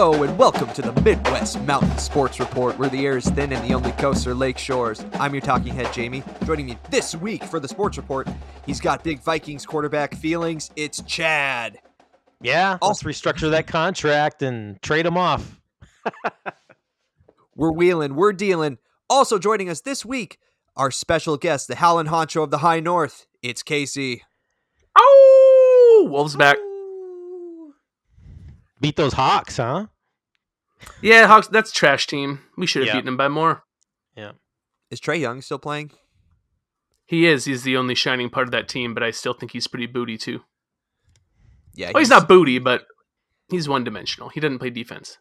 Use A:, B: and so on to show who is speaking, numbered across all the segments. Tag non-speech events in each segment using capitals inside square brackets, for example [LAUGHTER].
A: Hello and welcome to the Midwest Mountain Sports Report, where the air is thin and the only coasts are lake shores. I'm your talking head, Jamie. Joining me this week for the Sports Report, he's got big Vikings quarterback feelings. It's Chad.
B: Yeah, oh. let's restructure that contract and trade him off. [LAUGHS]
A: We're wheeling, we're dealing. Also joining us this week, our special guest, the Howlin' Honcho of the High North. It's Casey.
C: Oh, Wolves back.
B: Beat those Hawks, huh?
C: Yeah, Hawks. That's trash team. We should have
B: Yeah.
C: beaten them by more. Yeah.
A: Is Trae Young still playing?
C: He is. He's the only shining part of that team, but I still think he's pretty booty too.
A: Yeah,
C: Well, he's not booty, but he's one dimensional. He doesn't play defense.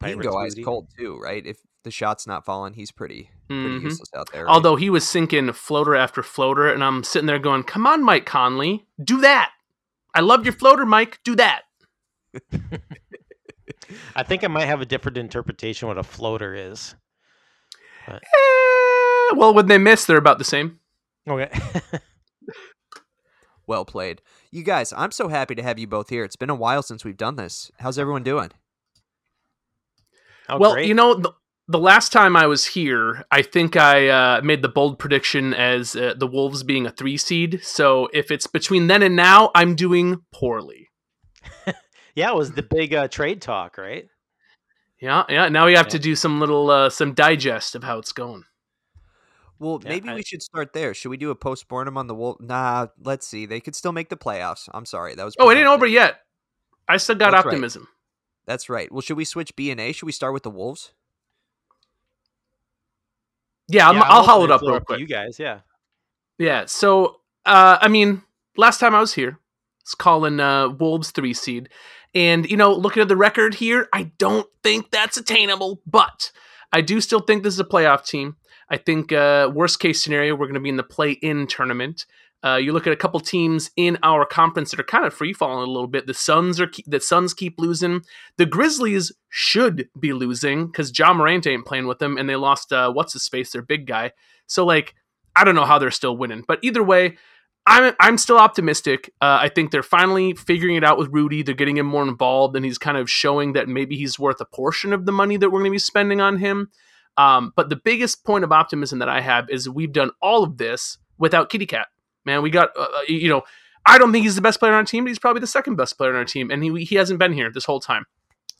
A: He can
B: Pirates
A: go ice cold too, right? If the shot's not falling, he's pretty pretty
C: Mhm.
A: useless out there. right?
C: Although he was sinking floater after floater, and I'm sitting there going, "Come on, Mike Conley, do that. I love your floater, Mike. Do that." [LAUGHS] [LAUGHS]
B: I think I might have a different interpretation what a floater is.
C: Eh, well, when they miss, they're about the same.
B: Okay. [LAUGHS]
A: Well played. You guys, I'm so happy to have you both here. It's been a while since we've done this. How's everyone doing?
B: Oh,
C: well,
B: great.
C: you know, the, the last time I was here, I think I uh, made the bold prediction as uh, the Wolves being a three seed. So if it's between then and now, I'm doing poorly. [LAUGHS]
B: yeah, it was the big uh, trade talk, right?
C: Yeah, yeah. Now we have
B: Yeah.
C: to do some little uh, some digest of how it's going.
A: Well,
B: Yeah,
A: maybe
B: I-
A: we should start there. Should we do a postmortem on the Wolf? Nah, let's see. They could still make the playoffs. I'm sorry. That was
C: Oh, it ain't over yet. I still got
A: That's right.
C: optimism.
A: That's right. Well, should we switch B and A? Should we start with the Wolves?
C: Yeah, I'm,
B: Yeah,
C: I'll
B: open
C: haul it up real quick.
B: You guys, yeah.
C: Yeah. So, uh, I mean, last time I was here, it's calling uh, Wolves three seed, and you know, looking at the record here, I don't think that's attainable, but I do still think this is a playoff team. I think uh, worst case scenario, we're going to be in the play-in tournament. Uh, you look at a couple teams in our conference that are kind of free falling a little bit. The Suns are the Suns keep losing. The Grizzlies should be losing because Ja Morant ain't playing with them, and they lost uh, what's his face, their big guy. So like, I don't know how they're still winning, but either way, I'm I'm still optimistic. Uh, I think they're finally figuring it out with Rudy. They're getting him more involved, and he's kind of showing that maybe he's worth a portion of the money that we're going to be spending on him. Um, but the biggest point of optimism that I have is we've done all of this without Kitty Cat. Man, we got uh, you know. I don't think he's the best player on our team, but he's probably the second best player on our team, and he he hasn't been here this whole time.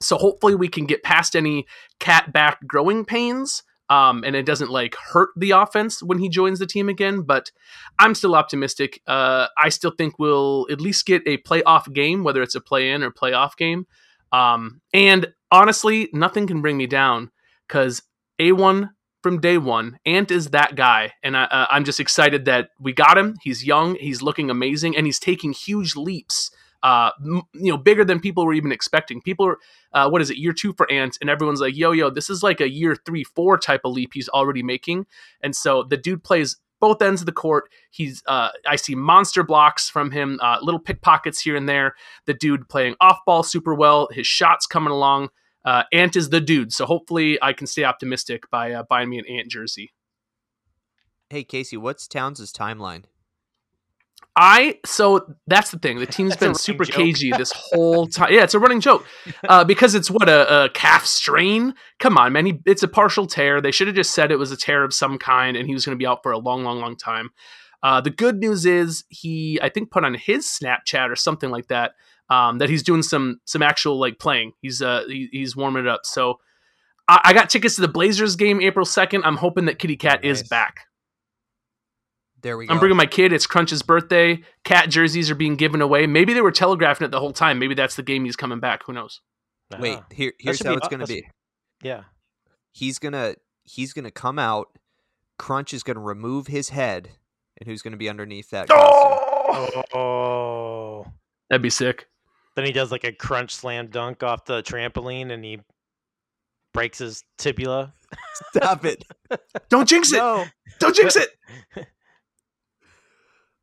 C: So hopefully we can get past any cat back growing pains, um, and it doesn't like hurt the offense when he joins the team again. But I'm still optimistic. Uh, I still think we'll at least get a playoff game, whether it's a play-in or playoff game. Um, and honestly, nothing can bring me down because A1 from day one, Ant is that guy, and I, uh, I'm just excited that we got him. He's young, he's looking amazing, and he's taking huge leaps. Uh, m- you know, bigger than people were even expecting. People are, uh, what is it, year two for Ant, and everyone's like, yo, yo, this is like a year three, four type of leap he's already making. And so the dude plays both ends of the court. He's, uh, I see monster blocks from him, uh, little pickpockets here and there. The dude playing off ball super well. His shots coming along. Uh, Ant is the dude. So hopefully I can stay optimistic by uh, buying me an Ant jersey.
A: Hey, Casey, what's Towns' timeline?
C: I so that's the thing. The team's been super
B: joke.
C: cagey this [LAUGHS] whole time. Yeah, it's a running joke uh, because it's what a, a calf strain. Come on, man. He, it's a partial tear. They should have just said it was a tear of some kind, and he was going to be out for a long, long, long time. Uh, the good news is he, I think, put on his Snapchat or something like that um, that he's doing some some actual like playing. He's uh he, he's warming it up. So I, I got tickets to the Blazers game April second. I'm hoping that Kitty Cat is
B: Nice.
C: back.
A: There we go.
C: I'm bringing my kid. It's Crunch's birthday. Cat jerseys are being given away. Maybe they were telegraphing it the whole time. Maybe that's the game he's coming back. Who knows?
A: Wait,
B: Ah.
A: here, here's how
B: be
A: it's gonna be.
B: Yeah.
A: He's gonna he's gonna come out. Crunch is gonna remove his head, and who's gonna be underneath that? costume?
B: Oh.
C: That'd be sick.
B: Then he does like a crunch slam dunk off the trampoline and he breaks his tibula.
A: Stop it!
C: Don't jinx it. [LAUGHS]
A: No.
C: Don't jinx it.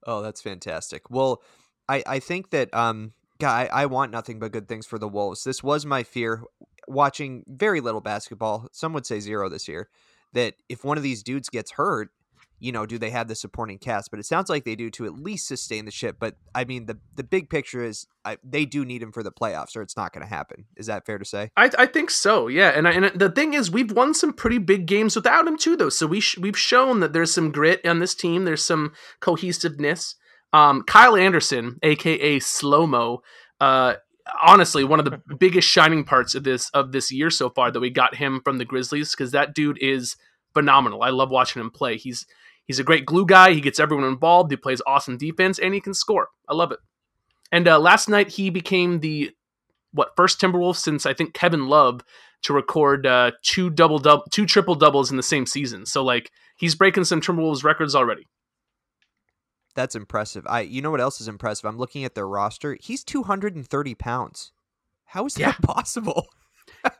A: Oh, that's fantastic. Well, I I think that um, guy, I want nothing but good things for the Wolves. This was my fear watching very little basketball. Some would say zero this year. That if one of these dudes gets hurt, you know, do they have the supporting cast? But it sounds like they do to at least sustain the ship. But I mean, the the big picture is I, they do need him for the playoffs, or it's not going to happen. Is that fair to say?
C: I, I think so, yeah. And I, and the thing is, we've won some pretty big games without him too, though. So we sh- we've shown that there's some grit on this team. There's some cohesiveness. Um, Kyle Anderson, aka Slow Mo, uh, honestly one of the [LAUGHS] biggest shining parts of this of this year so far that we got him from the Grizzlies because that dude is phenomenal. I love watching him play. He's He's a great glue guy. He gets everyone involved. He plays awesome defense, and he can score. I love it. And uh, last night he became the what first Timberwolf since I think Kevin Love to record uh, two double double two triple doubles in the same season. So like he's breaking some Timberwolves records already.
A: That's impressive. I you know what else is impressive? I'm looking at their roster. He's 230 pounds. How is
C: Yeah.
A: that [LAUGHS] possible?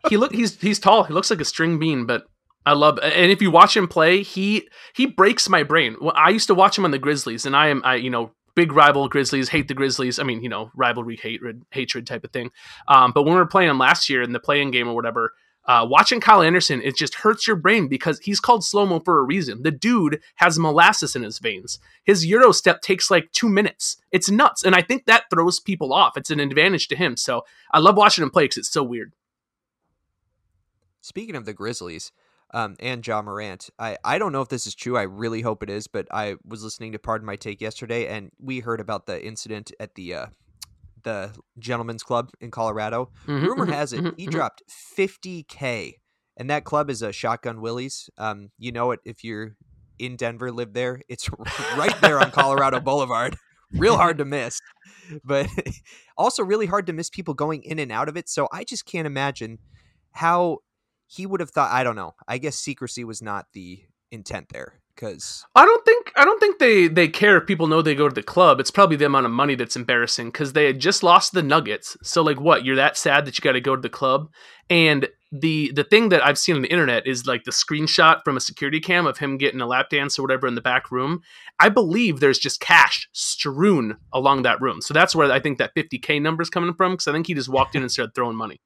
C: he look he's he's tall. He looks like a string bean, but I love and if you watch him play, he he breaks my brain. I used to watch him on the Grizzlies, and I am I you know big rival Grizzlies, hate the Grizzlies. I mean you know rivalry, hatred, hatred type of thing. Um, but when we were playing him last year in the playing game or whatever. Uh, watching Kyle Anderson, it just hurts your brain because he's called slow mo for a reason. The dude has molasses in his veins. His Euro step takes like two minutes. It's nuts, and I think that throws people off. It's an advantage to him. So I love watching him play because it's so weird.
A: Speaking of the Grizzlies um, and Ja Morant, I, I don't know if this is true. I really hope it is, but I was listening to Pardon My Take yesterday, and we heard about the incident at the uh, the Gentlemen's Club in Colorado.
C: Mhm,
A: Rumor
C: mhm,
A: has it
C: mhm,
A: he
C: mhm.
A: dropped 50k, and that club is a Shotgun Willie's. Um, you know it if you're in Denver, live there. It's right there on Colorado [LAUGHS] Boulevard. Real hard to miss, [LAUGHS] but [LAUGHS] also really hard to miss people going in and out of it. So I just can't imagine how he would have thought. I don't know. I guess secrecy was not the intent there because
C: I don't think I don't think they they care if people know they go to the club. It's probably the amount of money that's embarrassing because they had just lost the Nuggets. So like, what? You're that sad that you got to go to the club? And the the thing that I've seen on the internet is like the screenshot from a security cam of him getting a lap dance or whatever in the back room. I believe there's just cash strewn along that room. So that's where I think that 50k number is coming from because I think he just walked in and started throwing money.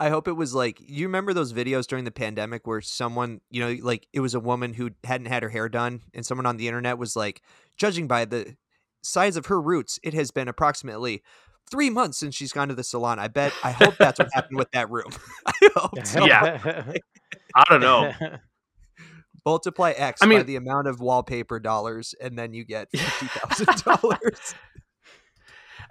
A: I hope it was like you remember those videos during the pandemic where someone, you know, like it was a woman who hadn't had her hair done and someone on the internet was like, judging by the size of her roots, it has been approximately three months since she's gone to the salon. I bet I hope that's what happened with that room. [LAUGHS] I hope so.
C: Yeah. [LAUGHS] I don't know.
A: Multiply X
C: I
A: by
C: mean-
A: the amount of wallpaper dollars and then you get [LAUGHS] fifty thousand dollars.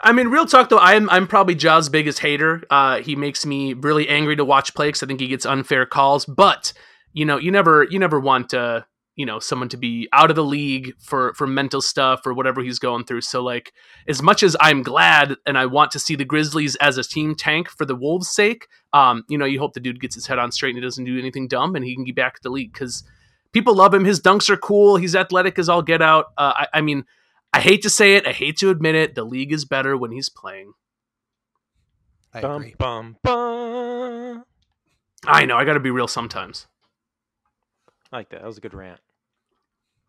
C: I mean, real talk though, I'm I'm probably Ja's biggest hater. Uh, he makes me really angry to watch play because I think he gets unfair calls. But you know, you never you never want uh, you know someone to be out of the league for for mental stuff or whatever he's going through. So like, as much as I'm glad and I want to see the Grizzlies as a team tank for the Wolves' sake, um, you know, you hope the dude gets his head on straight and he doesn't do anything dumb and he can get back to the league because people love him. His dunks are cool. He's athletic as all get out. Uh, I, I mean. I hate to say it. I hate to admit it. The league is better when he's playing.
A: I
B: bum,
A: agree.
B: bum, bum.
C: I know. I got to be real sometimes.
B: I like that. That was a good rant.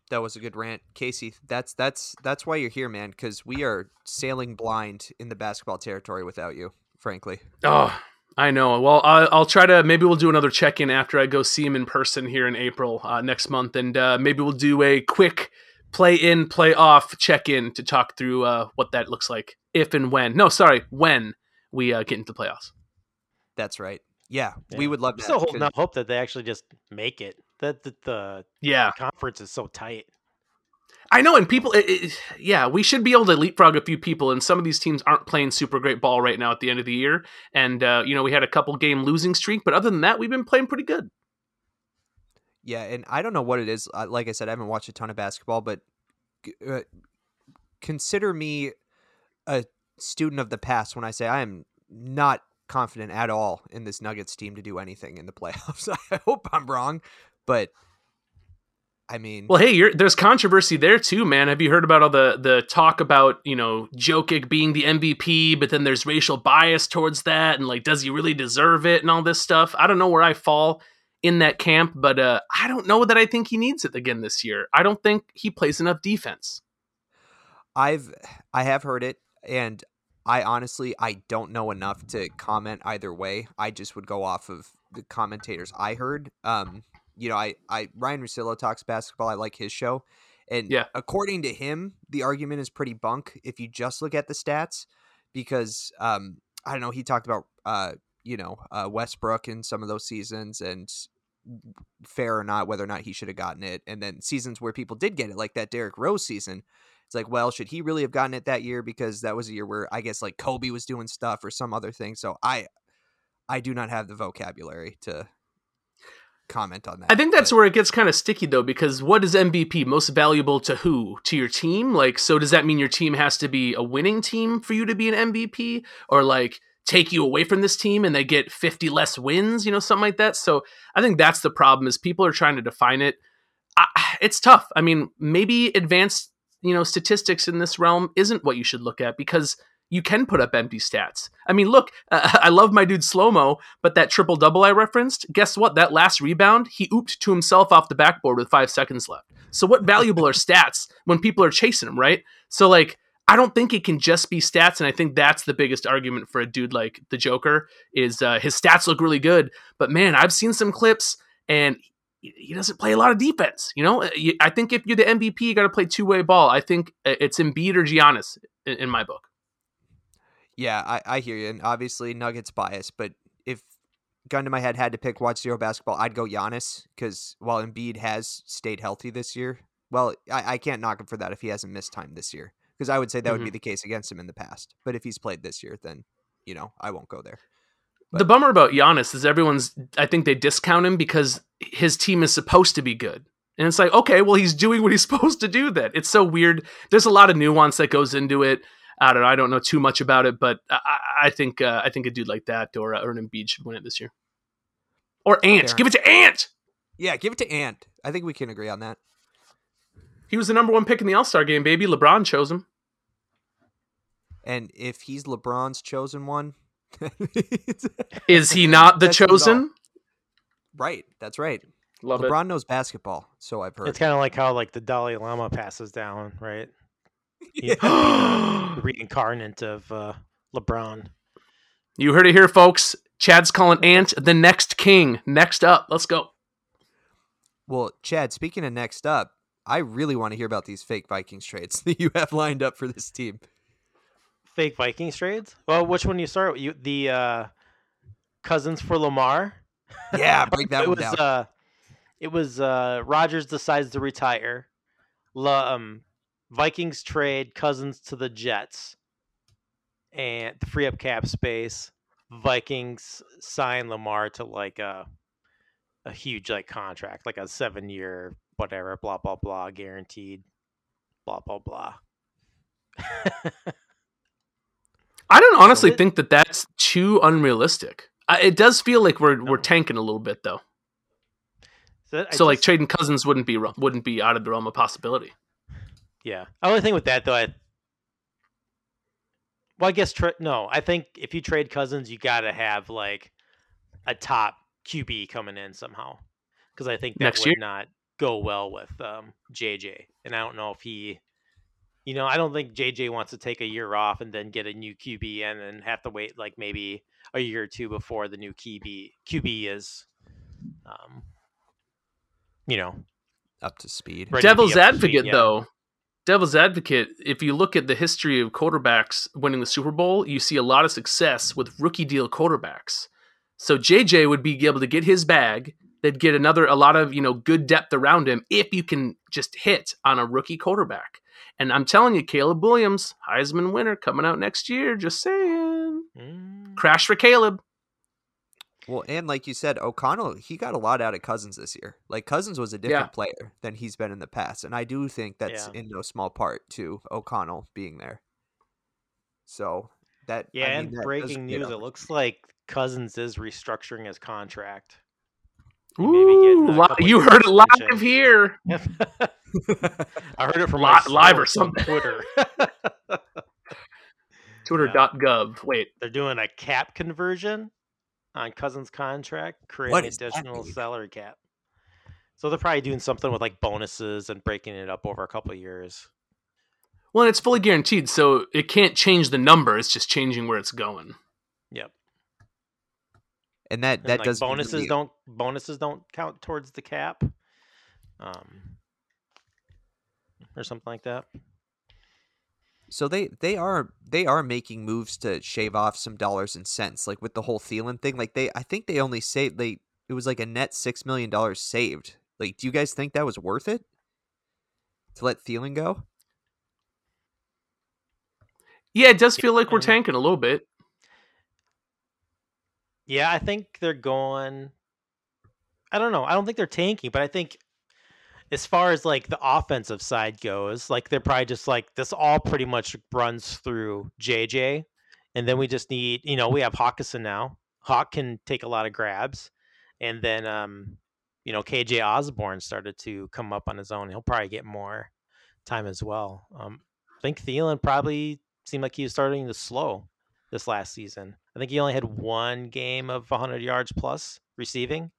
A: That was a good rant, Casey. That's that's that's why you're here, man. Because we are sailing blind in the basketball territory without you. Frankly,
C: Oh, I know. Well, I, I'll try to. Maybe we'll do another check in after I go see him in person here in April uh, next month, and uh, maybe we'll do a quick play in, play off check in to talk through uh, what that looks like if and when. No, sorry, when we uh, get into the playoffs.
A: that's right. Yeah, we would love
B: I'm still holding
A: 'cause-
B: out hope that they actually just make it. That the, the
C: Yeah,
B: conference is so tight.
C: I know, and people, it, it, yeah, we should be able to leapfrog a few people. And some of these teams aren't playing super great ball right now at the end of the year. And uh, you know, we had a couple game losing streak, but other than that, we've been playing pretty good.
A: Yeah, and I don't know what it is. uh, Like I said, I haven't watched a ton of basketball, but uh, consider me a student of the past when I say I am not confident at all in this Nuggets team to do anything in the [LAUGHS] playoffs. I hope I'm wrong, but I mean,
C: Well, hey, there's controversy there too, man. Have you heard about all the the talk about you know Jokic being the MVP, but then there's racial bias towards that, and like, does he really deserve it, and all this stuff? I don't know where I fall in that camp, but uh, I don't know that I think he needs it again this year. I don't think he plays enough defense.
A: I've I have heard it, and I honestly I don't know enough to comment either way. I just would go off of the commentators I heard. Um, you know, I, I Ryen Russillo talks basketball. I like his show, and
C: Yeah.
A: according to him, the argument is pretty bunk if you just look at the stats, because um, I don't know. He talked about uh, you know, uh, Westbrook in some of those seasons, and fair or not, whether or not he should have gotten it, and then seasons where people did get it, like that Derrick Rose season. It's like, well, should he really have gotten it that year? Because that was a year where I guess like Kobe was doing stuff or some other thing. So I, I do not have the vocabulary to comment on that.
C: I think that's
A: but-
C: where it gets kind of sticky though, because what is MVP most valuable to who? To your team? Like, so does that mean your team has to be a winning team for you to be an MVP, or like take you away from this team and they get fifty less wins? You know, something like that. So I think that's the problem is people are trying to define it. I, [SIGHS] it's tough. I mean, maybe advanced you know statistics in this realm isn't what you should look at because you can put up empty stats. I mean, look, uh, [LAUGHS] I love my dude slow mo, but that triple double I referenced, guess what? That last rebound, he ooped to himself off the backboard with five seconds left. So, what valuable are [LAUGHS] stats when people are chasing him, right? So, like, I don't think it can just be stats, and I think that's the biggest argument for a dude like the Joker is uh, his stats look really good, but man, I've seen some clips and he doesn't play a lot of defense. You know, I think if you're the MVP, you got to play two way ball. I think uh, it's Embiid or Giannis in, in my book.
A: Yeah, I, I hear you, and obviously Nuggets bias, but if gun to my head had to pick watch zero basketball, I'd go Giannis because while Embiid has stayed healthy this year, well, I, I can't knock him for that if he hasn't missed time this year because I would say that would be the case against him in the past. But if he's played this year, then you know I won't go there.
C: The bummer about Giannis is everyone's. I think they discount him because his team is supposed to be good, and it's like, okay, well, he's doing what he's [LAUGHS] supposed to do. Then it's so weird. There's a lot of nuance that goes into it. I don't know. I don't know too much about it, but I, I- think uh, I think a dude like that or uh, or an Embiid should win it this year. Or Ant,
A: Fair
C: give it to Ant.
A: Yeah, give it to Ant. I think we can agree on that.
C: He was the number one pick in the All Star game, baby. LeBron chose him.
A: And if he's LeBron's chosen one, [LAUGHS]
C: Is he not the
A: That's
C: chosen?
A: right? That's right.
C: Love
A: LeBron knows basketball, so I've heard.
B: It's kind of like how like the Dalai Lama passes down, right? [LAUGHS]
A: Yeah.
B: The [GASPS] reincarnate of uh, LeBron.
C: You heard it here, folks. Chad's calling Ant the next king. Next up, let's go.
A: Well, Chad, speaking of next up, I really want to hear about these fake Vikings trades [LAUGHS] that you have lined up for this team.
B: Fake Vikings trades. Well, which one do you start? with? You the uh, cousins for Lamar.
A: Yeah, [LAUGHS] break that
B: it
A: one
B: was
A: down.
B: uh, it was uh, Rodgers decides to retire. La, um, Vikings trade Cousins to the Jets, and to free up cap space. Vikings sign Lamar to like a a huge like contract, like a seven year whatever, blah blah blah, guaranteed, blah blah blah.
C: I don't honestly
B: it-
C: think that that's too unrealistic. I, it does feel like we're we're tanking a little bit though.
B: So, I
C: so like trading Cousins wouldn't be wouldn't be out of the realm of possibility.
B: Yeah. Only thing with that though, I well, I guess tra- no. I think if you trade Cousins, you got to have like a top QB coming in somehow, because I think that
C: Next
B: would
C: year?
B: not go well with um, JJ. And I don't know if he, you know, I don't think JJ wants to take a year off and then get a new QB in and have to wait like maybe a year or two before the new QB QB is, um, you know,
A: Up to speed.
B: ready to be
C: Devil's
B: speed,
C: advocate
B: yeah.
C: though. Devil's advocate, if you look at the history of quarterbacks winning the Super Bowl, you see a lot of success with rookie deal quarterbacks. So JJ would be able to get his bag, they'd get another a lot of, you know, good depth around him if you can just hit on a rookie quarterback. And I'm telling you, Caleb Williams, Heisman winner coming out next year, just saying.
B: Mm.
C: Crash for Caleb.
A: Well, and like you said, O'Connell, he got a lot out of Cousins this year. Like Cousins was a different player than he's been in the past, and I do think that's
B: Yeah.
A: in no small part to O'Connell being there. So that I
B: Yeah,
A: mean,
B: and
A: that
B: breaking news: it looks like Cousins is restructuring his contract. He may be getting
C: Ooh, li- you heard it live
B: extension.
C: here. [LAUGHS]
B: I heard it from
C: Li-
B: my
C: live or something.
B: Twitter. [LAUGHS]
C: Twitter.gov. Wait,
B: They're doing a cap conversion on Cousins' contract, creating
A: What that
B: additional salary cap. So they're probably doing something with like bonuses and breaking it up over a couple of years.
C: Well, and it's fully guaranteed, so it can't change the number. It's just changing where it's going.
B: Yep.
A: And that
B: And,
A: that
B: like,
A: does
B: bonuses
A: really-
B: don't bonuses don't count towards the cap, um, or something like that.
A: So they they are they are making moves to shave off some dollars and cents, like with the whole Thielen thing. Like they, I think they only saved they it was like a net six million dollars saved. Like, do you guys think that was worth it to let Thielen go?
C: Yeah, it does feel like we're tanking a little bit.
B: Yeah, I think they're going. I don't know. I don't think they're tanking, but I think as far as like the offensive side goes, like they're probably just like this all pretty much runs through JJ, and then we just need you know we have Hockenson now. Hawk can take a lot of grabs, and then um you know KJ Osborn started to come up on his own. He'll probably get more time as well. Um, I think Thielen probably seemed like he was starting to slow this last season. I think he only had one game of 100 yards plus receiving.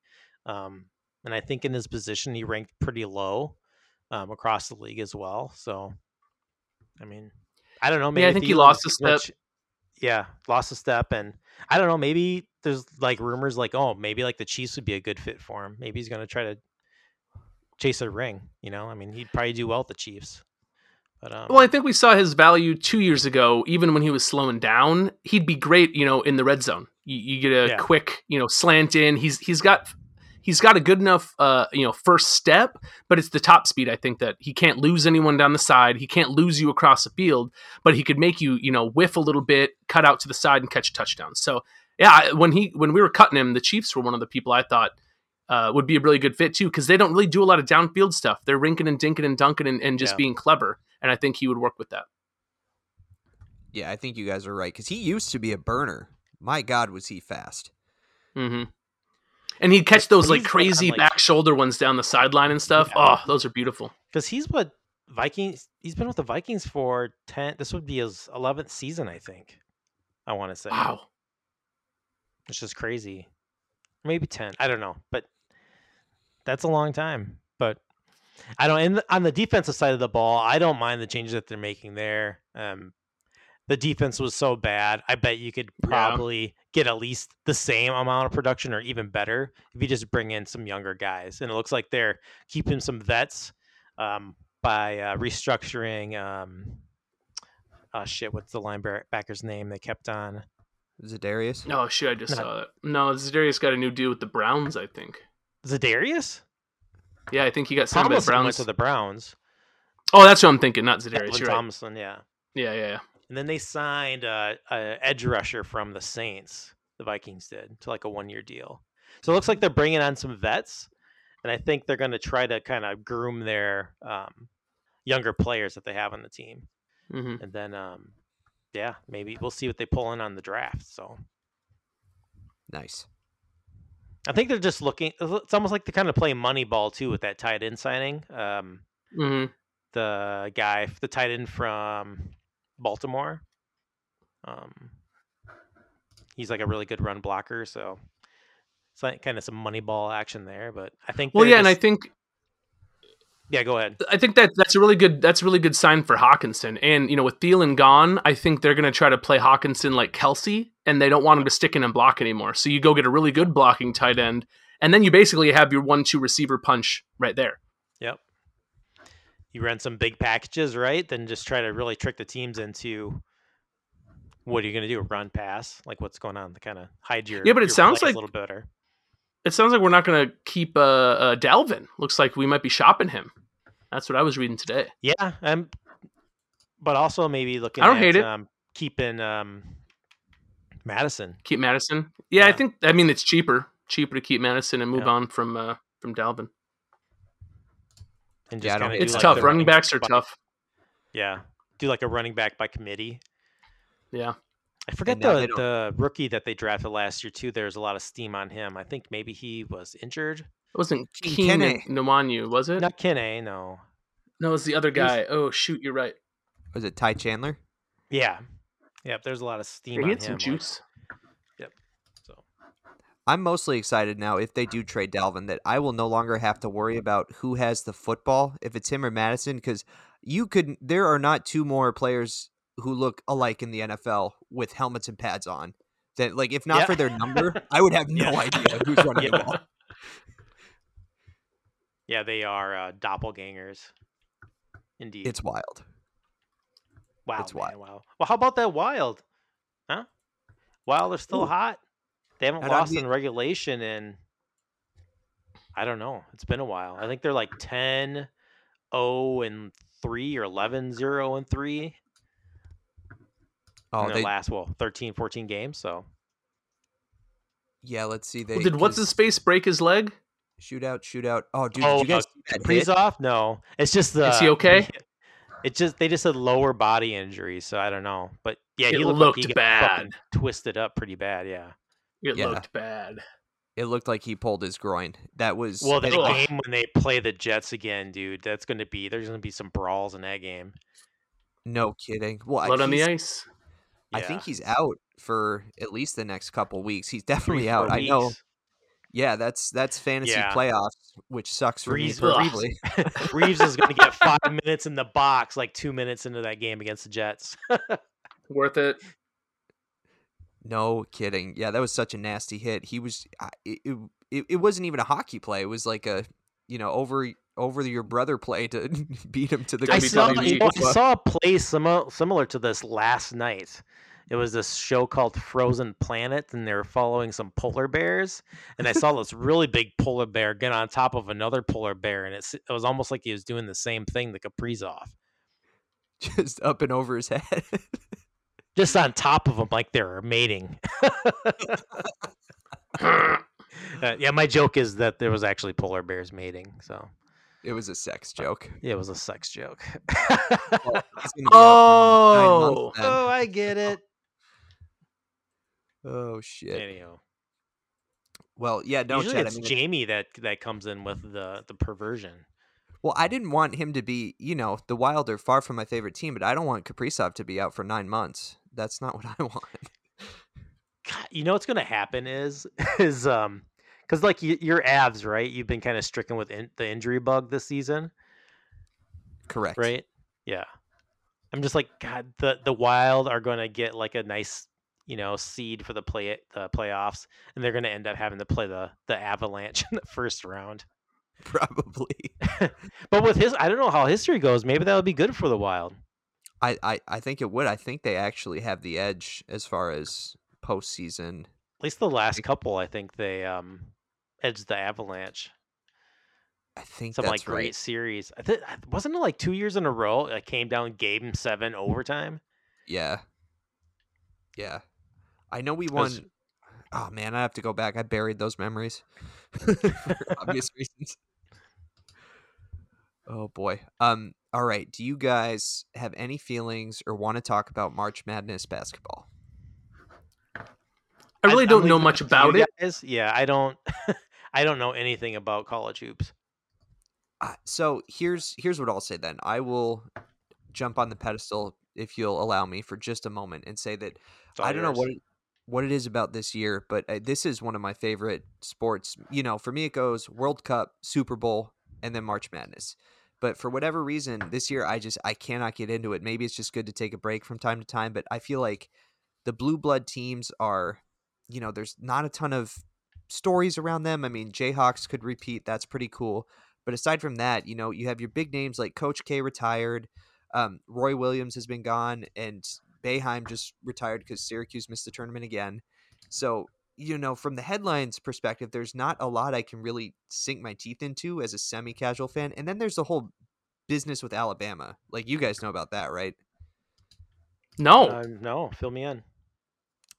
B: Um, and I think in his position, he ranked pretty low um, across the league as well. So, I mean, I don't know. Maybe
C: I think he
B: Thielen
C: lost a step.
B: much- yeah, lost a step. And I don't know. Maybe there's like rumors like, oh, maybe like the Chiefs would be a good fit for him. Maybe he's going to try to chase a ring. You know, I mean, he'd probably do well with the Chiefs. But um,
C: Well, I think we saw his value two years ago. Even when he was slowing down, he'd be great. You know, in the red zone, you, you get a
B: Yeah.
C: quick, you know, slant in. He's he's got he's got a good enough, uh, you know, first step. But it's the top speed. I think that he can't lose anyone down the side. He can't lose you across the field. But he could make you, you know, whiff a little bit, cut out to the side, and catch a touchdown. So yeah, when he when we were cutting him, the Chiefs were one of the people I thought. Uh, would be a really good fit too because they don't really do a lot of downfield stuff. They're rinking and dinking and dunking and, and just
B: Yeah.
C: being clever, and I think he would work with that.
A: Yeah, I think you guys are right because he used to be a burner. My God, was he fast?
C: hmm And he'd catch those like
B: he's, like, on,
C: crazy
B: like-
C: back shoulder ones down the sideline and stuff.
B: Yeah.
C: Oh, those are beautiful.
B: because he's what Vikings. He's been with the Vikings for ten. This would be his eleventh season, I think. I want to say.
C: Wow.
B: it's just crazy. Maybe ten. I don't know, but that's a long time. But I don't. And on the defensive side of the ball, I don't mind the changes that they're making there. Um, the defense was so bad. I bet you could
C: Yeah.
B: probably get at least the same amount of production or even better if you just bring in some younger guys. And it looks like they're keeping some vets um, by uh, restructuring. Um, oh shit, what's the linebacker's name they kept on?
A: Za'Darius?
C: Oh shit, I just
B: No.
C: saw it. No, Za'Darius got a new deal with the Browns. I think.
B: Za'Darius?
C: Yeah, I think he got signed by the
B: Tomlinson went
C: Browns.
B: to the Browns.
C: oh, that's what I'm thinking. Not Za'Darius.
B: Edwin
C: You're right.
B: Tomlinson, yeah.
C: Yeah, yeah, yeah.
B: And then they signed uh, a edge rusher from the Saints. The Vikings did to like a one year deal. So it looks like they're bringing on some vets, and I think they're going to try to kind of groom their um, younger players that they have on the team.
C: hmm
B: And then, um, yeah, maybe we'll see what they pull in on the draft. So
A: Nice.
B: I think they're just looking. It's almost like they're kind of playing Moneyball too with that tight end signing. Um,
C: hmm
B: the guy, the tight end from Baltimore. Um, he's like a really good run blocker, so it's like kind of some money ball action there. But I think,
C: Well, yeah, and I think
B: yeah, go ahead.
C: I think that that's a really good that's a really good sign for Hockenson. And you know, with Thielen gone, I think they're going to try to play Hockenson like Kelce, and they don't want him to stick in and block anymore. So you go get a really good blocking tight end, and then you basically have your one-two receiver punch right there.
B: Yep. You run some big packages, right? Then just try to really trick the teams into what are you going to do? Run, pass, like what's going on to kind of hide your
C: Yeah, but it sounds like-
B: a little better.
C: It sounds like we're not going to keep uh, uh, Dalvin. Looks like we might be shopping him. That's what I was reading today.
B: Yeah, um, but also maybe looking.
C: I don't
B: at,
C: hate it.
B: Um, keeping um, Madison.
C: Keep Madison. Yeah, I think. I mean, it's cheaper, cheaper to keep Madison and move
B: Yeah.
C: on from uh, from Dalvin.
B: And
A: Yeah, I
B: just
A: don't
B: do
C: It's
A: like
C: tough. Running backs are
B: by-
C: tough.
B: Yeah, do like a running back by committee.
C: Yeah.
B: I forget the the rookie that they drafted last year too. There's a lot of steam on him. I think maybe he was injured.
C: It wasn't
A: King
C: Keenan
A: Kenny.
C: Nwangwu, was it?
B: Not Kinney, no.
C: No, it was the other
B: He was-
C: guy. Oh shoot, you're right.
A: Was it Ty Chandler?
B: Yeah, yep. There's a lot of steam
C: He
B: on
C: had some
B: him. like-
C: juice.
B: so
A: I'm mostly excited now if they do trade Dalvin that I will no longer have to worry about who has the football, if it's him or Madison, because you could. There are not two more players who look alike in the NFL with helmets and pads on. That like if not
B: Yeah.
A: for their number, I would have no [LAUGHS]
B: Yeah.
A: idea who's running the ball.
B: Yeah, they are uh, doppelgangers. Indeed.
A: It's wild.
B: wow,
A: it's
B: man,
A: wild.
B: wow. Well, how about that Wild? Huh? Wild are still
A: Ooh.
B: hot. They haven't
A: And I'm
B: lost in regulation in I don't know. It's been a while. I think they're like 10 0 and 3 or 11 0 and 3
A: Oh,
B: in their
A: they
B: last well 13 14 games, so
A: yeah. Let's see. They
C: Well, did what's his
A: 'cause
C: space break his leg?
A: Shootout shootout? Oh, dude,
B: Oh,
A: did you guys
B: uh,
A: see that hit?
B: Kaprizov? No. It's just the
C: Is he okay?
B: It just they just said lower body injury, so I don't know. But yeah,
C: It
B: he looked,
C: looked
B: like he
C: bad.
B: fucking twisted up pretty bad, yeah.
C: It
A: Yeah.
C: looked bad.
A: It looked like he pulled his groin. That was
B: Well, that
C: Ugh.
B: game when they play the Jets again, dude, that's going to be there's going to be some brawls in that game.
A: no kidding. Well,
C: Blood on the
A: he's-
C: ice.
A: I
B: Yeah.
A: think he's out for at least the next couple weeks. He's definitely
B: four
A: out. I know.
B: weeks.
A: Yeah, that's that's fantasy
B: Yeah.
A: playoffs, which sucks for
B: Reaves-
A: me
C: Ugh.
A: personally. [LAUGHS]
B: Reaves is going to get five minutes in the box, like two minutes into that game against the Jets. [LAUGHS]
C: Worth it.
A: No kidding. Yeah, that was such a nasty hit. He was. It, it, it, it wasn't even a hockey play. It was like a, you know, over over your brother play to [LAUGHS] beat him to the.
B: I
C: WWE.
B: saw, you know, I saw a play similar similar to this last night. It was this show called Frozen Planet, and they were following some polar bears. And I saw this really big polar bear get on top of another polar bear, and it's, it was almost like he was doing the same thing to Kaprizov,
A: just up and over his head. [LAUGHS]
B: just on top of him, like they were mating. [LAUGHS] Uh, yeah, my joke is that there was actually polar bears mating. So
A: it was a sex joke.
B: yeah, it was a sex joke.
A: Well, he's gonna be out for nine [LAUGHS]
C: Oh.
A: months
B: oh, I get it.
A: Oh shit.
B: Anyhow.
A: Well, yeah, no,
B: Usually
A: Chad. I mean,
B: Jamie that that comes in with the the perversion.
A: well, I didn't want him to be. You know, the Wild are far from my favorite team, but I don't want Kaprizov to be out for nine months. That's not [LAUGHS] what I want.
B: God, you know what's gonna happen is [LAUGHS] is um because like y- your abs right you've been kind of stricken with in- the injury bug this season
A: Correct.
B: right yeah i'm just like god the the wild are gonna get like a nice you know seed for the play the playoffs and they're gonna end up having to play the the avalanche [LAUGHS] in the first round
A: Probably. [LAUGHS]
B: but with his i don't know how history goes maybe that would be good for the wild
A: I, I, I think it would. I think they actually have the edge as far as postseason.
B: at least the last couple i think they um edged the avalanche
A: I think
B: some
A: that's
B: like great
A: right.
B: series. I think wasn't it like two years in a row? It came down game seven overtime.
A: Yeah. Yeah. I know we won. Oh man, I have to go back. I buried those memories [LAUGHS] for [LAUGHS] obvious reasons. Oh boy. Um. All right. Do you guys have any feelings or want to talk about March Madness basketball?
C: I really
B: I'm
C: don't know much about it.
B: guys. Yeah, I don't. [LAUGHS] I don't know anything about college hoops.
A: Uh, so here's here's what I'll say then. I will jump on the pedestal if you'll allow me for just a moment and say that I don't know what it, what it is about this year, but uh, this is one of my favorite sports. You know, for me it goes World Cup, Super Bowl, and then March Madness. But for whatever reason, this year I just I cannot get into it. Maybe it's just good to take a break from time to time, but I feel like the blue blood teams are, you know, there's not a ton of stories around them. I mean, Jayhawks could repeat. That's pretty cool. But aside from that, you know, you have your big names like Coach K retired, um, Roy Williams has been gone, and Boeheim just retired because Syracuse missed the tournament again. So, you know, from the headlines perspective, there's not a lot I can really sink my teeth into as a semi casual fan. And then there's the whole business with Alabama. Like, you guys know about that, right?
C: No,
B: Uh, no, fill me in.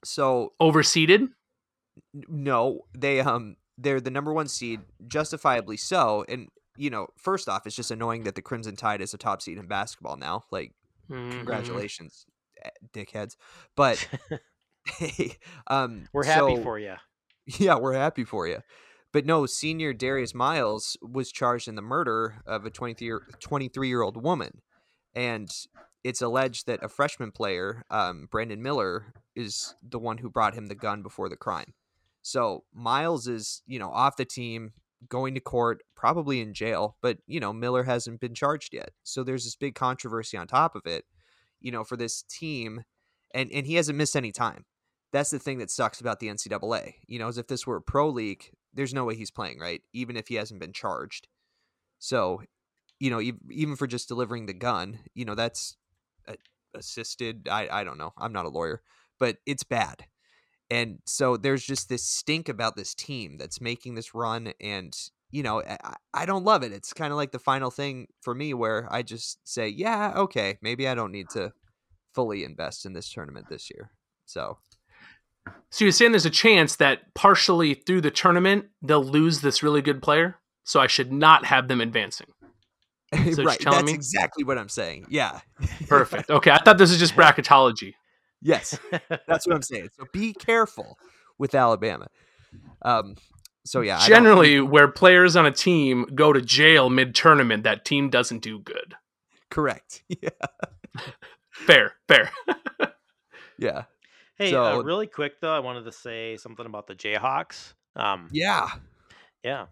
A: So,
C: overseeded.
A: n- no, they, um, they're the number one seed, justifiably so. And, you know, first off, it's just annoying that the Crimson Tide is a top seed in basketball now. Like,
C: Mhm.
A: congratulations, dickheads. But, hey, [LAUGHS] [LAUGHS] um,
B: We're happy
A: so-
B: for you.
A: Yeah, we're happy for you. But no, senior Darius Miles was charged in the murder of a 23 year old woman. And it's alleged that a freshman player, um, Brandon Miller, is the one who brought him the gun before the crime. So Miles is, you know, off the team, going to court, probably in jail, but, you know, Miller hasn't been charged yet. So there's this big controversy on top of it, you know, for this team. And, and he hasn't missed any time that's the thing that sucks about the NCAA. You know, as if this were a pro league, there's no way he's playing, right? Even if he hasn't been charged. So, you know, even for just delivering the gun, you know, that's assisted. I, I don't know. I'm not a lawyer, but it's bad. And so there's just this stink about this team that's making this run. And, you know, I, I don't love it. It's kind of like the final thing for me where I just say, yeah, okay, maybe I don't need to fully invest in this tournament this year. So,
C: So you're saying there's a chance that partially through the tournament they'll lose this really good player, so I should not have them advancing. [LAUGHS] you're
A: right. That's
C: me?
A: exactly what I'm saying. Yeah.
C: Perfect. [LAUGHS] Okay, I thought this was just bracketology.
A: Yes. That's what I'm [LAUGHS] saying. So be careful with Alabama. Um, so yeah, I don't-
C: Generally, where players on a team go to jail mid tournament, that team doesn't do good.
A: correct. [LAUGHS] Yeah.
C: Fair, fair. [LAUGHS]
A: Yeah.
B: Hey, uh,
A: So-
B: really quick though, I wanted to say something about the Jayhawks. Um,
A: Yeah.
B: yeah,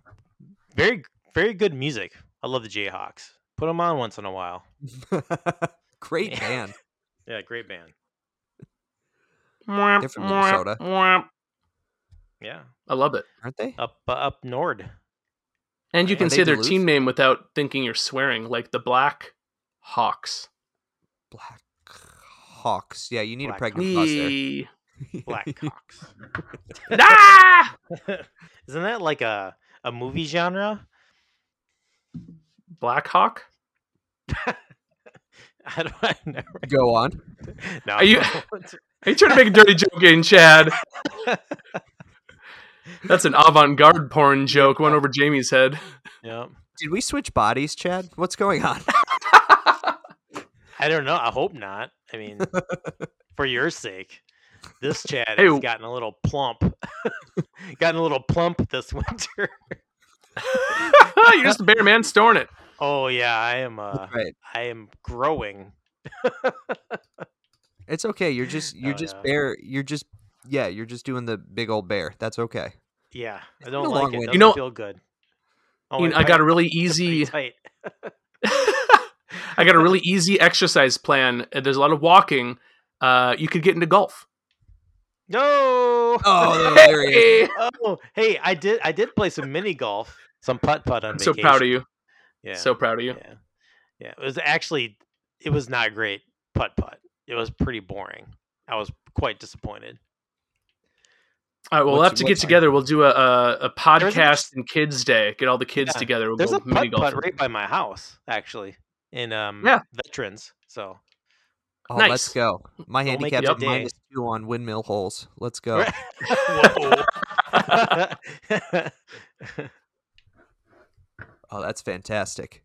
B: very very good music. I love the Jayhawks. Put them on once in a while. [LAUGHS]
A: Great band.
B: Yeah, great band.
A: They're from Minnesota.
B: Yeah,
C: I love it.
A: Aren't they?
B: up uh, up Nord.
C: And you can
A: they
C: say their
A: Duluth?
C: team name without thinking you're swearing, like the Black Hawks.
A: Black Hawks. Yeah, you need
B: Black
A: a pregnant pause there.
C: Yee. [LAUGHS]
B: Blackhawks. [LAUGHS]
C: ah! [LAUGHS]
B: Isn't that like a a movie genre?
C: Black Hawk?
B: I don't. I never.
A: Go on.
B: No.
C: Are you- Are you trying to make a dirty joke in, Chad? That's an avant-garde porn joke. Went over Jamie's head.
B: yeah.
A: Did we switch bodies, Chad? What's going on? [LAUGHS]
B: I don't know. I hope not. I mean, [LAUGHS] for your sake, this Chad
C: Hey,
B: has gotten a little plump. [LAUGHS] gotten a little plump this winter.
C: you're just a bear man storing it.
B: Oh yeah, I am. Uh,
A: right.
B: I am growing.
A: It's okay. You're just you're
B: Oh,
A: just
B: yeah.
A: bear. You're just yeah. You're just doing the big old bear. That's okay.
B: Yeah, I don't like it. Doesn't
C: You know-
B: feel good. Oh,
C: You know, I got a really easy. [LAUGHS] I got a really easy exercise plan. There's a lot of walking. Uh, you could get into golf.
B: No.
A: Oh, [LAUGHS] there he is.
C: Hey! [LAUGHS]
B: Oh, hey, I did. I did play some mini golf, some putt putt on
C: I'm so proud of you.
B: Yeah.
C: So proud of you.
B: Yeah. Yeah. It was actually it was not great putt putt. It was pretty boring. I was quite disappointed.
C: All right, well, we'll have to
A: what-
C: get together. We'll do a, a, a
B: There's a-
C: podcast and kids day. Get all the kids
B: Yeah,
C: together. We'll
B: There's
C: go
B: a
C: mini
B: putt
C: golf.
B: putt right by my house, actually, in um
C: Yeah.
B: veterans. So
A: Oh,
C: Nice.
A: let's go. My
B: Don't
A: handicap's
B: a
A: a minus two on windmill holes. Let's go.
B: Whoa. [LAUGHS] [LAUGHS] [LAUGHS]
A: Oh, that's fantastic.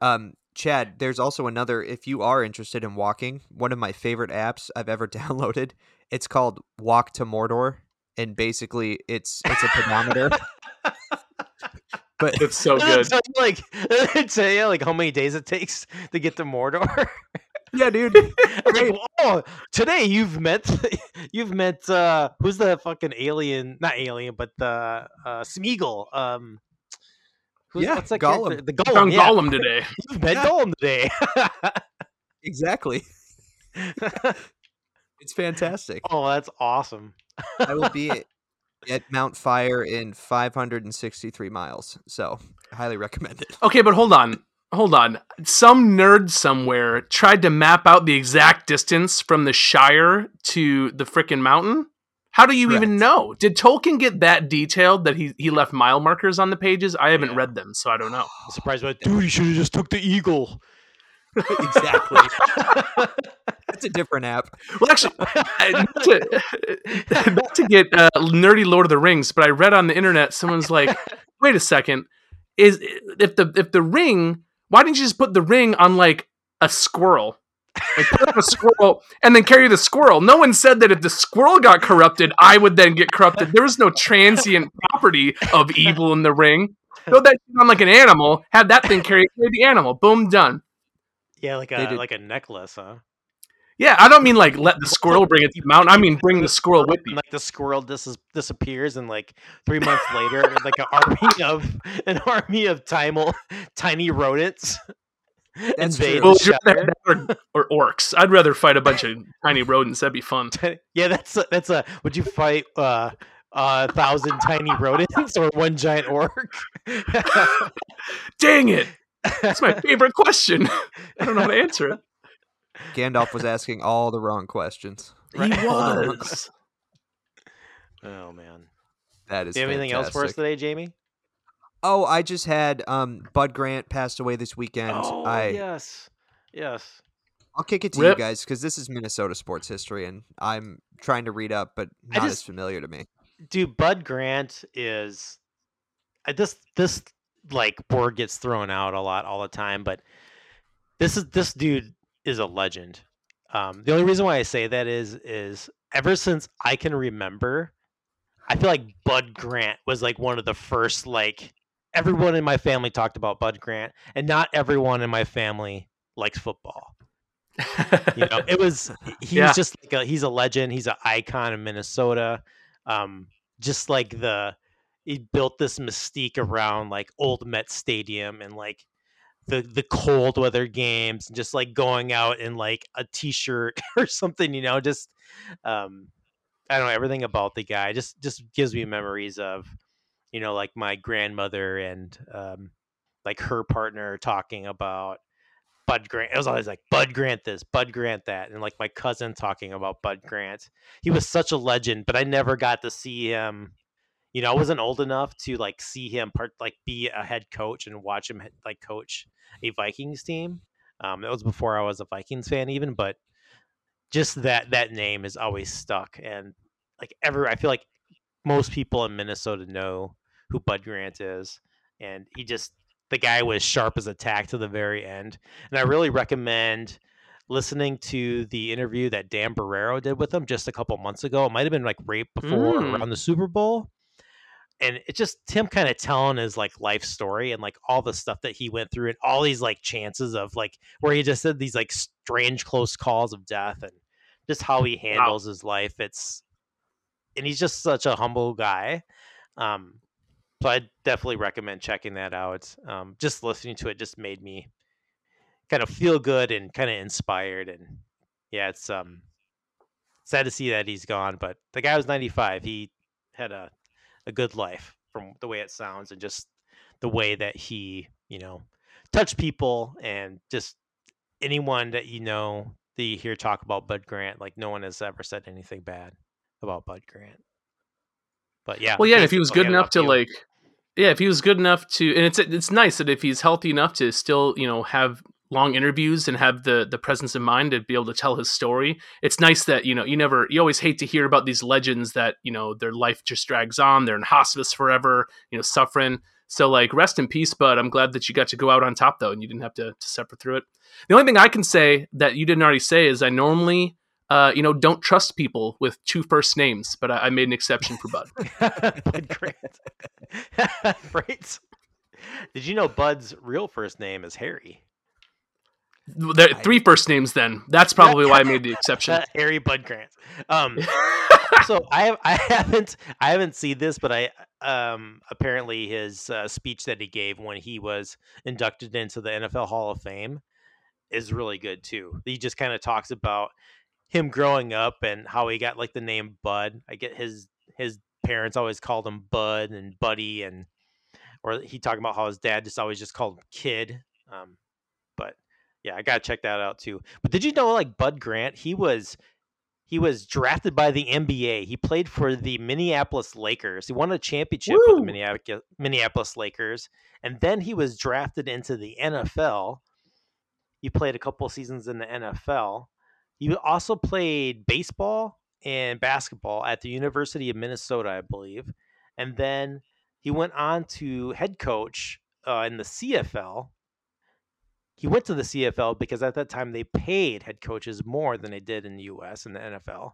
A: Um, Chad, there's also another. If you are interested in walking, one of my favorite apps I've ever downloaded. It's called Walk to Mordor, and basically, it's it's a pedometer. [LAUGHS] but
C: It's so [LAUGHS] good.
B: you, like it'll tell you like how many days it takes to get to Mordor.
A: yeah, dude. [LAUGHS]
B: Like, oh, today you've met you've met uh who's the fucking alien? Not alien, but the uh Smeagol. Um, who's,
A: Yeah,
B: what's that
A: Gollum.
B: character? The
C: Found
B: Gollum. Yeah,
C: Gollum today.
B: you've met
A: Yeah.
B: Gollum today.
A: Exactly. It's fantastic.
B: oh, that's awesome.
A: I will be at, [LAUGHS] at Mount Fire in 563 miles, so I highly recommend it.
C: Okay, but hold on. Hold on. Some nerd somewhere tried to map out the exact distance from the Shire to the frickin' mountain. How do you even know? Did Tolkien get that detailed that he, he left mile markers on the pages? I haven't
B: Yeah.
C: read them, so I don't know.
B: I'm surprised by dude. You should have just took the eagle. [LAUGHS]
A: exactly. That's a different app.
C: Well, actually, [LAUGHS] [LAUGHS] not to, not to get uh, nerdy Lord of the Rings, but I read on the internet someone's like, "Wait a second, is if the if the ring? Why didn't you just put the ring on like a squirrel? Like put up a squirrel and then carry the squirrel. No one said that if the squirrel got corrupted, I would then get corrupted. There was no transient property of evil in the ring. Throw that on like an animal. Have that thing carry, carry the animal. Boom, done.
B: Yeah, like a like a necklace, huh?
C: Yeah, I don't mean like let the [LAUGHS] squirrel bring it to the mountain. I mean bring the squirrel with you.
B: Like the squirrel dis- disappears, and like three months later, like an army [LAUGHS] of an army of tiny tiny rodents [LAUGHS]
A: That's true.
C: Well,
B: the
C: would you rather
B: Shire.
C: have that or, or orcs? I'd rather fight a bunch of tiny rodents. That'd be fun.
B: yeah, that's a, that's a. Would you fight uh, a thousand tiny rodents or one giant orc?
C: Dang it! That's my favorite question. I don't know how to answer it. [LAUGHS]
A: Gandalf was asking all the wrong questions.
C: He
B: Right.
C: was.
B: oh man.
A: That is
B: Do you have anything else for us today, Jamie?
A: Oh, I just had um Bud Grant passed away this weekend.
B: oh
A: I
B: yes, yes.
A: I'll kick it to
C: Rip.
A: you guys because this is Minnesota sports history, and I'm trying to read up, but
B: I
A: not as familiar to me.
B: dude bud grant is I- this this like word gets thrown out a lot all the time but this is this dude is a legend. Um the only reason why i say that is is ever since i can remember i feel like bud grant was like one of the first like everyone in my family talked about bud grant and not everyone in my family likes football. You know it was [LAUGHS] he's
C: Yeah.
B: just like a, he's a legend he's an icon in minnesota. Um just like the he built this mystique around like old met stadium and like the the cold weather games and just like going out in like a t-shirt [LAUGHS] or something you know just um i don't know everything about the guy just just gives me memories of you know like my grandmother and um like her partner talking about Bud Grant. It was always like Bud Grant this, Bud Grant that, and like my cousin talking about Bud Grant. He was such a legend, but I never got to see him. You know, I wasn't old enough to like see him part like be a head coach and watch him like coach a Vikings team. Um, it was before I was a Vikings fan, even, but just that that name is always stuck, and like every I feel like most people in Minnesota know who Bud Grant is, and he just the guy was sharp as a tack to the very end. And I really recommend listening to the interview that Dan Barreiro did with him just a couple months ago. It might have been like right before or
C: Mm.
B: around the Super Bowl. And it's just Tim kind of telling his like life story and like all the stuff that he went through and all these like chances of like where he just said these like strange close calls of death and just how he handles his life. It's and he's just such a humble guy. Um, so I definitely recommend checking that out. Um, just listening to it just made me kind of feel good and kind of inspired. And yeah, it's um sad to see that he's gone, but the guy was 95. He had a a good life from the way it sounds and just the way that he, you know, touched people and just anyone that you know that you hear talk about Bud Grant, like no one has ever said anything bad about Bud Grant. But yeah,
C: Well, yeah, if he was good enough to
B: you.
C: like, yeah, if he was good enough to, and it's it's nice that if he's healthy enough to still, you know, have long interviews and have the the presence of mind to be able to tell his story. It's nice that you know you never you always hate to hear about these legends that you know their life just drags on. They're in hospice forever, you know, suffering. So like, rest in peace, bud. I'm glad that you got to go out on top though, and you didn't have to, to suffer through it. The only thing I can say that you didn't already say is I normally. Uh, you know, don't trust people with two first names, but I, I made an exception for Bud. [LAUGHS]
B: Bud Grant. [LAUGHS] right. Did you know Bud's real first name is Harry?
C: There, three first names. Then that's probably why I made the exception. [LAUGHS]
B: Harry Bud Grant. Um, [LAUGHS] so I have, I haven't I haven't seen this, but I um apparently his uh, speech that he gave when he was inducted into the NFL Hall of Fame is really good too. He just kind of talks about him growing up and how he got like the name Bud. I get his his parents always called him Bud and Buddy and or he talking about how his dad just always just called him Kid. Um, yeah, I gotta check that out too. But did you know like Bud Grant? He was he was drafted by the NBA. He played for the Minneapolis Lakers. He won a championship with the Minneapolis, Minneapolis Lakers, and then he was drafted into the NFL. He played a couple seasons in the NFL. He also played baseball and basketball at the University of Minnesota, I believe, and then he went on to head coach uh, in the CFL. He went to the CFL because at that time they paid head coaches more than they did in the US and the NFL.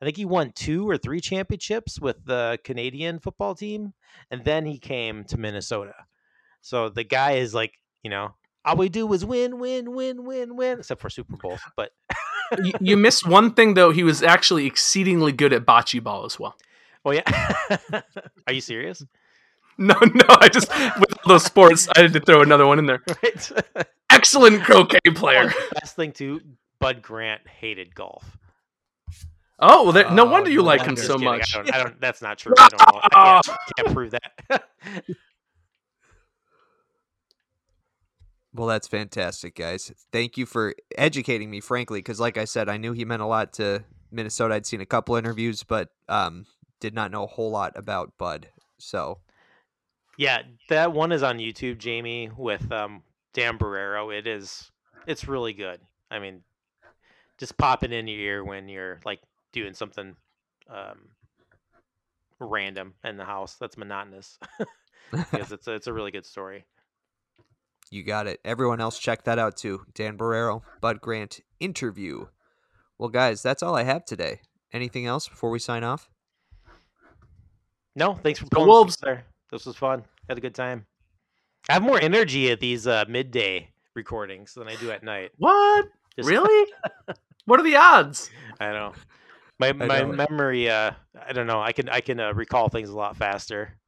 B: I think he won two or three championships with the Canadian football team, and then he came to Minnesota. So the guy is like, you know, all we do is win, win, win, win, win, except for Super Bowls. But [LAUGHS]
C: you, you missed one thing though. He was actually exceedingly good at bocce ball as well.
B: oh yeah, [LAUGHS] are you serious?
C: No, no, I just with all those sports, I had to throw another one in there.
B: Right. [LAUGHS]
C: excellent croquet player.
B: Best thing too, Bud Grant hated golf.
C: Oh, well, there, no
A: Oh,
C: wonder you
A: no
C: like
A: wonder.
C: him so
B: kidding.
C: much.
B: I don't, I don't. That's not true. I don't know. I can't, [LAUGHS] can't prove that.
A: Well, that's fantastic, guys. Thank you for educating me, frankly, because like I said, I knew he meant a lot to Minnesota. I'd seen a couple interviews, but um, did not know a whole lot about Bud. So
B: yeah, that one is on YouTube, Jamie, with um, Dan Barreiro. It is. It's really good. I mean, just pop it in your ear when you're like doing something um, random in the house that's monotonous [LAUGHS] because it's a, it's a really good story.
A: you got it. Everyone else, check that out too. Dan Barreiro, Bud Grant interview. Well, guys, that's all I have today. Anything else before we sign off?
B: No, thanks for
C: Go
B: pulling
C: Wolves.
B: there. This was fun. Had a good time. I have more energy at these uh, midday recordings than I do at night.
C: What?
B: Just-
C: Really? [LAUGHS] what are the odds?
B: I don't know. My my
A: know.
B: memory. Uh, I don't know. I can I can uh, recall things a lot faster.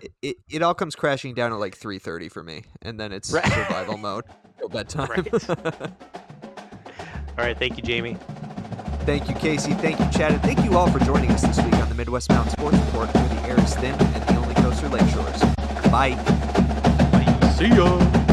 A: It, it, it all comes crashing down at like 3.30 for me, and then it's
B: Right.
A: survival mode till bedtime.
B: Right. [LAUGHS] All right. Thank you, Jamie.
A: Thank you, Casey. Thank you, Chad. And thank you all for joining us this week on the Midwest Mountain Sports Report, where the air is thin and the coast are lakeshores. Bye.
C: See ya.